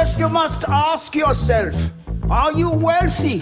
First, you must ask yourself Are you wealthy?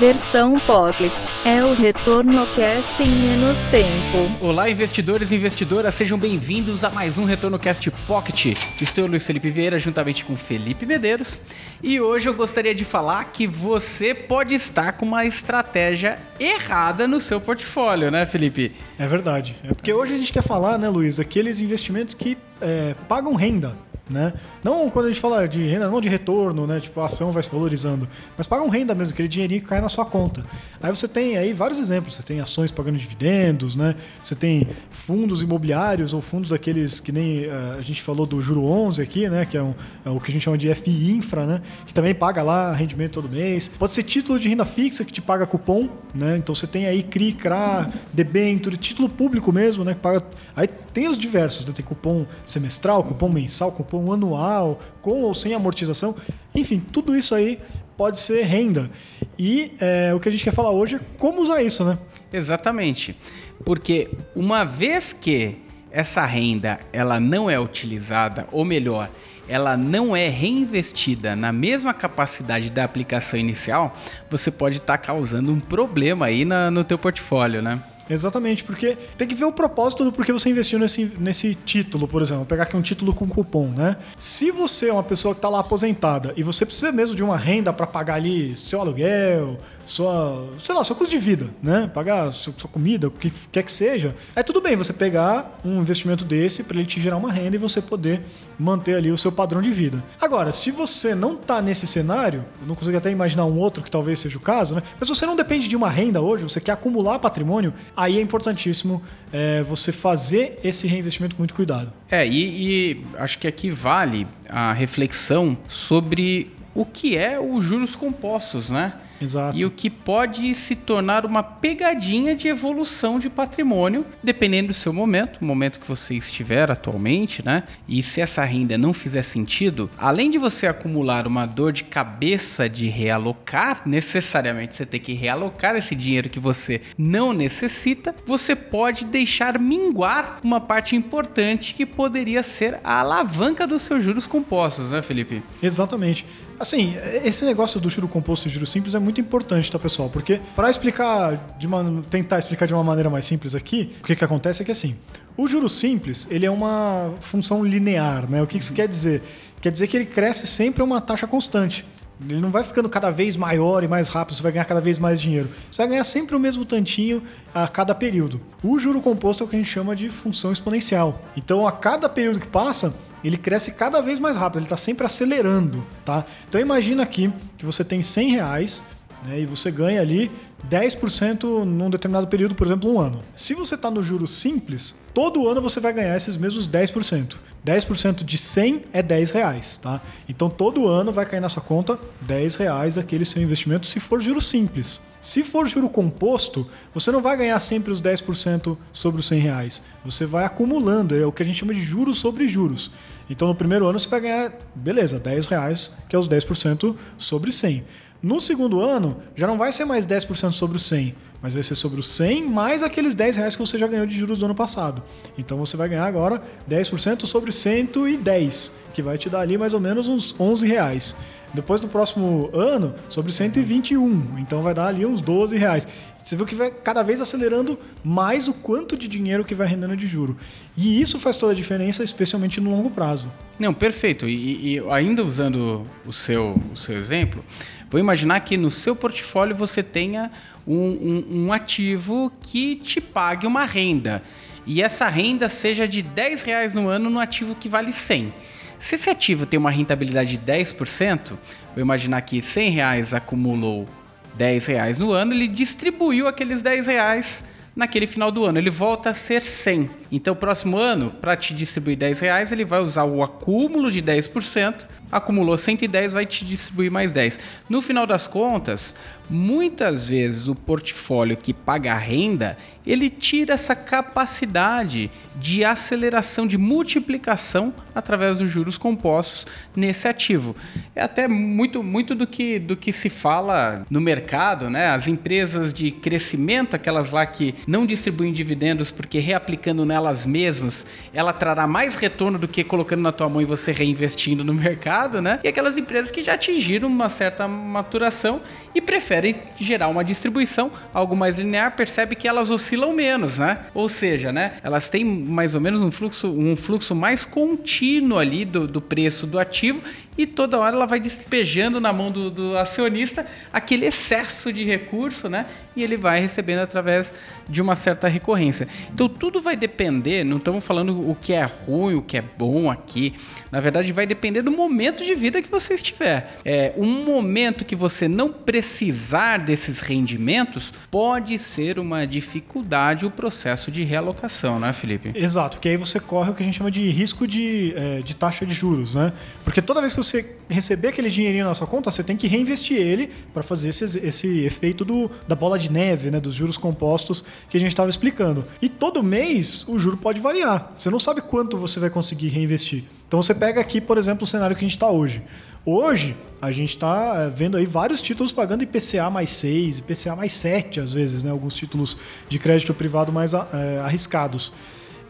Versão Pocket é o retorno cast em menos tempo. Olá, investidores e investidoras, sejam bem-vindos a mais um Retorno Cast Pocket. Estou Luiz Felipe Vieira, juntamente com Felipe Medeiros, e hoje eu gostaria de falar que você pode estar com uma estratégia errada no seu portfólio, né, Felipe? É verdade. É porque hoje a gente quer falar, né, Luiz, daqueles investimentos que é, pagam renda né? Não quando a gente fala de renda, não de retorno, né? Tipo, a ação vai se valorizando, mas pagam renda mesmo, aquele dinheirinho que cai na sua conta. Aí você tem aí vários exemplos, você tem ações pagando dividendos, né? Você tem fundos imobiliários ou fundos daqueles que nem uh, a gente falou do juro 11 aqui, né? Que é, um, é, o que a gente chama de FI Infra, né? Que também paga lá rendimento todo mês. Pode ser título de renda fixa que te paga cupom, né? Então você tem aí CRI, CRA, debênture, título público mesmo, né? Que paga... Aí tem os diversos, né? Tem cupom semestral, cupom mensal, cupom anual, com ou sem amortização. Enfim, tudo isso aí pode ser renda. E é, o que a gente quer falar hoje é como usar isso, né? Exatamente. Porque uma vez que essa renda ela não é utilizada, ou melhor, ela não é reinvestida na mesma capacidade da aplicação inicial, você pode estar tá causando um problema aí na, no teu portfólio, né? Exatamente, porque tem que ver o propósito do porquê você investiu nesse, nesse título, por exemplo. Vou pegar aqui um título com cupom, né? Se você é uma pessoa que está lá aposentada e você precisa mesmo de uma renda para pagar ali seu aluguel, sua, sei lá, seu custo de vida, né? Pagar sua, sua comida, o que quer que seja. É tudo bem você pegar um investimento desse para ele te gerar uma renda e você poder manter ali o seu padrão de vida. Agora, se você não está nesse cenário, eu não consigo até imaginar um outro que talvez seja o caso, né? Mas você não depende de uma renda hoje, você quer acumular patrimônio, aí é importantíssimo é, você fazer esse reinvestimento com muito cuidado. É, e, e acho que aqui vale a reflexão sobre o que é os juros compostos, né? Exato. E o que pode se tornar uma pegadinha de evolução de patrimônio, dependendo do seu momento, o momento que você estiver atualmente, né? E se essa renda não fizer sentido, além de você acumular uma dor de cabeça de realocar, necessariamente você ter que realocar esse dinheiro que você não necessita, você pode deixar minguar uma parte importante que poderia ser a alavanca dos seus juros compostos, né, Felipe? Exatamente. Assim, esse negócio do juro composto e juro simples é muito importante, tá, pessoal? Porque para explicar, de uma, tentar explicar de uma maneira mais simples aqui, o que, que acontece é que assim, o juro simples, ele é uma função linear, né? O que isso quer dizer? Quer dizer que ele cresce sempre a uma taxa constante. Ele não vai ficando cada vez maior e mais rápido, você vai ganhar cada vez mais dinheiro. Você vai ganhar sempre o mesmo tantinho a cada período. O juro composto é o que a gente chama de função exponencial. Então, a cada período que passa, ele cresce cada vez mais rápido, ele está sempre acelerando, tá? Então imagina aqui que você tem 100 reais né, e você ganha ali 10% num determinado período, por exemplo, um ano. Se você está no juro simples, todo ano você vai ganhar esses mesmos 10%. 10% de 100 é 10 reais, tá? Então todo ano vai cair na sua conta 10 reais aquele seu investimento se for juro simples. Se for juro composto, você não vai ganhar sempre os 10% sobre os 100 reais. Você vai acumulando, é o que a gente chama de juros sobre juros. Então no primeiro ano você vai ganhar, beleza, 10 reais, que é os 10% sobre 100. No segundo ano, já não vai ser mais 10% sobre o 100, mas vai ser sobre o 100 mais aqueles 10 reais que você já ganhou de juros do ano passado. Então você vai ganhar agora 10% sobre 110, que vai te dar ali mais ou menos uns 11 reais. Depois no próximo ano, sobre 121, então vai dar ali uns 12 reais. Você viu que vai cada vez acelerando mais o quanto de dinheiro que vai rendendo de juro. E isso faz toda a diferença, especialmente no longo prazo. Não, perfeito. E, e ainda usando o seu, o seu exemplo, vou imaginar que no seu portfólio você tenha um, um, um ativo que te pague uma renda. E essa renda seja de 10 reais no ano no ativo que vale 100. Se esse ativo tem uma rentabilidade de 10%, vou imaginar que 100 reais acumulou 10 reais no ano, ele distribuiu aqueles 10 reais naquele final do ano. Ele volta a ser 100. Então, próximo ano, para te distribuir 10 reais, ele vai usar o acúmulo de 10%, acumulou 110, vai te distribuir mais 10. No final das contas, muitas vezes o portfólio que paga a renda, ele tira essa capacidade de aceleração, de multiplicação através dos juros compostos nesse ativo. É até muito, muito do, que, do que se fala no mercado, né? As empresas de crescimento, aquelas lá que não distribuem dividendos porque reaplicando elas mesmas, ela trará mais retorno do que colocando na tua mão e você reinvestindo no mercado, né? E aquelas empresas que já atingiram uma certa maturação e preferem gerar uma distribuição algo mais linear, percebe que elas oscilam menos, né? Ou seja, né? Elas têm mais ou menos um fluxo, um fluxo mais contínuo ali do, do preço do ativo e toda hora ela vai despejando na mão do, do, acionista aquele excesso de recurso, né? E ele vai recebendo através de uma certa recorrência. Então tudo vai depender, não estamos falando o que é ruim, o que é bom aqui. Na verdade, vai depender do momento de vida que você estiver. É, um momento que você não precisar desses rendimentos pode ser uma dificuldade o processo de realocação, né, Felipe? Exato, porque aí você corre o que a gente chama de risco de, é, de taxa de juros, né? Porque toda vez que você receber aquele dinheirinho na sua conta, você tem que reinvestir ele para fazer esse, esse efeito do, da bola de neve, né, dos juros compostos que a gente estava explicando. E todo mês o juro pode variar. Você não sabe quanto você vai conseguir reinvestir. Então você pega aqui, por exemplo, o cenário que a gente está hoje. Hoje, a gente está é, vendo aí vários títulos pagando IPCA mais 6, IPCA mais 7, às vezes, né? Alguns títulos de crédito privado mais é, arriscados.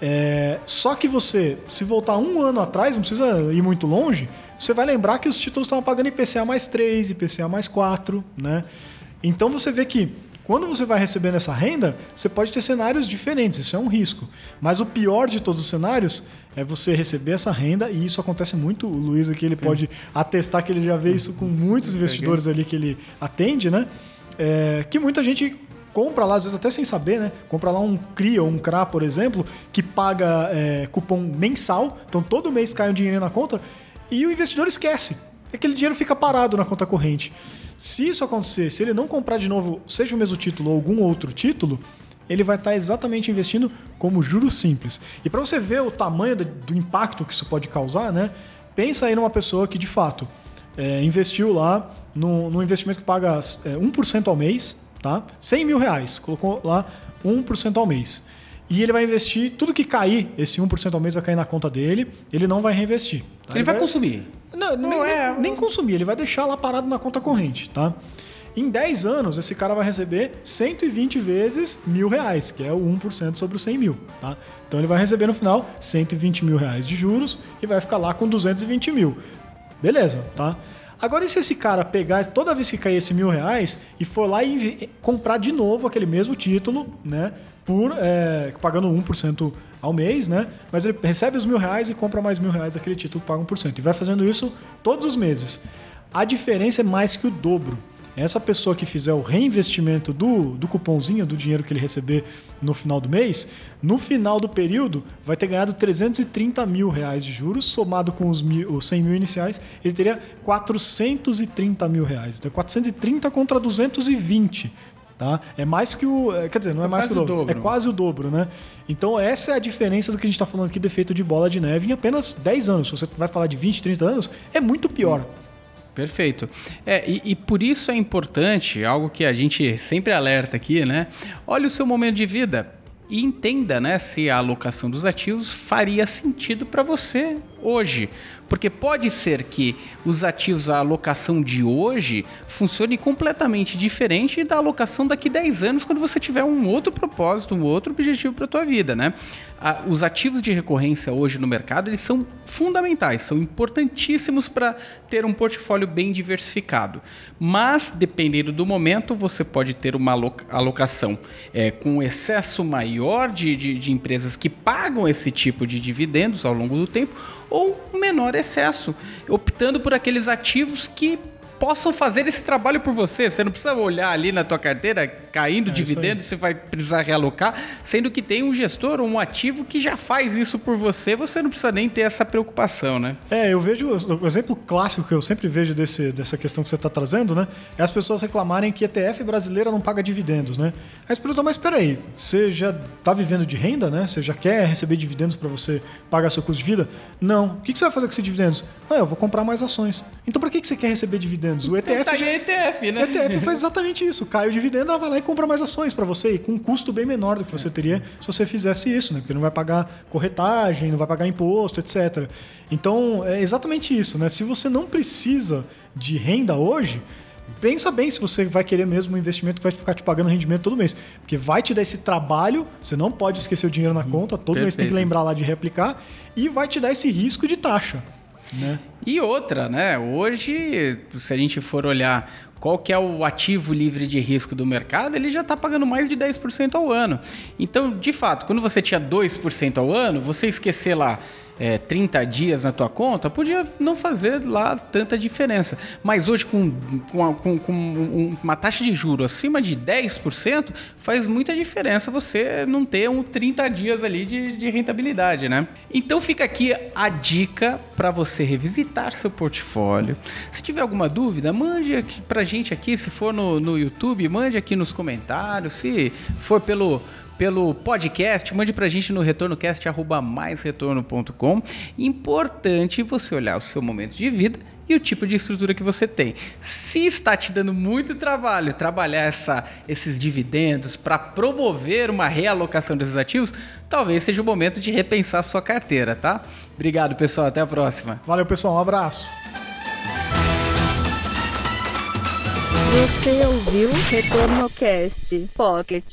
É, só que você, se voltar um ano atrás, não precisa ir muito longe, você vai lembrar que os títulos estavam pagando IPCA mais 3, IPCA mais 4, né? Então você vê que quando você vai recebendo essa renda, você pode ter cenários diferentes, isso é um risco. Mas o pior de todos os cenários é você receber essa renda, e isso acontece muito, o Luiz aqui ele pode atestar que ele já vê isso com muitos investidores ali que ele atende, né? É, que muita gente compra lá, às vezes até sem saber, né? Compra lá um CRI ou um CRA, por exemplo, que paga é, cupom mensal, então todo mês cai um dinheiro na conta, e o investidor esquece. Aquele dinheiro fica parado na conta corrente. Se isso acontecer, se ele não comprar de novo, seja o mesmo título ou algum outro título, ele vai estar exatamente investindo como juros simples. E para você ver o tamanho do impacto que isso pode causar, né? Pensa aí numa pessoa que de fato é, investiu lá no, no, investimento que paga é, 1% ao mês, tá? 100 mil reais, colocou lá 1% ao mês. E ele vai investir, tudo que cair, esse 1% ao mês vai cair na conta dele, ele não vai reinvestir. Tá? Ele, ele vai, vai, consumir. Não, não nem, é... nem, nem consumir, ele vai deixar lá parado na conta corrente, tá? Em 10 anos, esse cara vai receber 120 vezes mil reais, que é o 1% sobre os 100 mil. Tá? Então ele vai receber no final 120 mil reais de juros e vai ficar lá com 220 mil. Beleza, tá? Agora, e se esse cara pegar toda vez que cair esse mil reais e for lá e comprar de novo aquele mesmo título, né? Por, é, pagando 1% ao mês, né? Mas ele recebe os mil reais e compra mais mil reais daquele título, paga 1%. E vai fazendo isso todos os meses. A diferença é mais que o dobro. Essa pessoa que fizer o reinvestimento do, do cupomzinho, do dinheiro que ele receber no final do mês, no final do período vai ter ganhado 330 mil reais de juros, somado com os, mil, os 100 mil iniciais, ele teria 430 mil reais. Então, 430 contra 220. Tá? É mais que o. É, quer dizer, não é, é mais que o dobro, dobro, É quase o dobro, né? Então, essa é a diferença do que a gente está falando aqui do efeito de bola de neve em apenas 10 anos. Se você vai falar de 20, 30 anos, é muito pior. Perfeito. É, e, e, por isso é importante, algo que a gente sempre alerta aqui, né? Olhe o seu momento de vida e entenda né, se a alocação dos ativos faria sentido para você hoje. Porque pode ser que os ativos, a alocação de hoje, funcione completamente diferente da alocação daqui 10 anos, quando você tiver um outro propósito, um outro objetivo para a tua vida, né? os ativos de recorrência hoje no mercado, eles são fundamentais, são importantíssimos para ter um portfólio bem diversificado. Mas, dependendo do momento, você pode ter uma alocação é, com excesso maior de, de, de empresas que pagam esse tipo de dividendos ao longo do tempo, ou menor excesso, optando por aqueles ativos que possam fazer esse trabalho por você. Você não precisa olhar ali na tua carteira caindo é dividendo, você vai precisar realocar, sendo que tem um gestor ou um ativo que já faz isso por você, você não precisa nem ter essa preocupação, né? É, eu vejo o exemplo clássico que eu sempre vejo desse, dessa questão que você está trazendo, né? É as pessoas reclamarem que ETF brasileira não paga dividendos, né? Aí você pergunta, mas peraí, você já está vivendo de renda, né? Você já quer receber dividendos para você pagar seu custo de vida? Não. O que você vai fazer com esses dividendos? Ah, eu vou comprar mais ações. Então, para que você quer receber dividendos? Dividendos. O ETF. Tá já... ETF, né? ETF faz exatamente isso. Cai o dividendo, ela vai lá e compra mais ações para você, e com um custo bem menor do que você teria se você fizesse isso, né? Porque não vai pagar corretagem, não vai pagar imposto, etc. Então, é exatamente isso, né? Se você não precisa de renda hoje, pensa bem se você vai querer mesmo um investimento que vai ficar te pagando rendimento todo mês. Porque vai te dar esse trabalho, você não pode esquecer o dinheiro na conta, todo mês tem que perfeito. lembrar lá de reaplicar, e vai te dar esse risco de taxa. Né? E outra, né? Hoje, se a gente for olhar qual que é o ativo livre de risco do mercado, ele já está pagando mais de 10% ao ano. Então, de fato, quando você tinha 2% ao ano, você esquecer lá é, 30 dias na tua conta, podia não fazer lá tanta diferença. Mas hoje, com, com, com- com um- uma taxa de juro acima de 10%, faz muita diferença você não ter um 30 dias ali de, de rentabilidade, né? Então fica aqui a dica para você revisitar seu portfólio. Se tiver alguma dúvida, mande aqui pra gente aqui, se for no, no YouTube, mande aqui nos comentários, se for pelo pelo podcast, mande pra gente no retornocast@maisretorno.com. Importante você olhar o seu momento de vida e o tipo de estrutura que você tem. Se está te dando muito trabalho trabalhar essa, esses dividendos para promover uma realocação desses ativos, talvez seja o momento de repensar sua carteira, tá? Obrigado, pessoal. Até a próxima. Valeu, pessoal. Um abraço. Você ouviu Retorno Cast Pocket.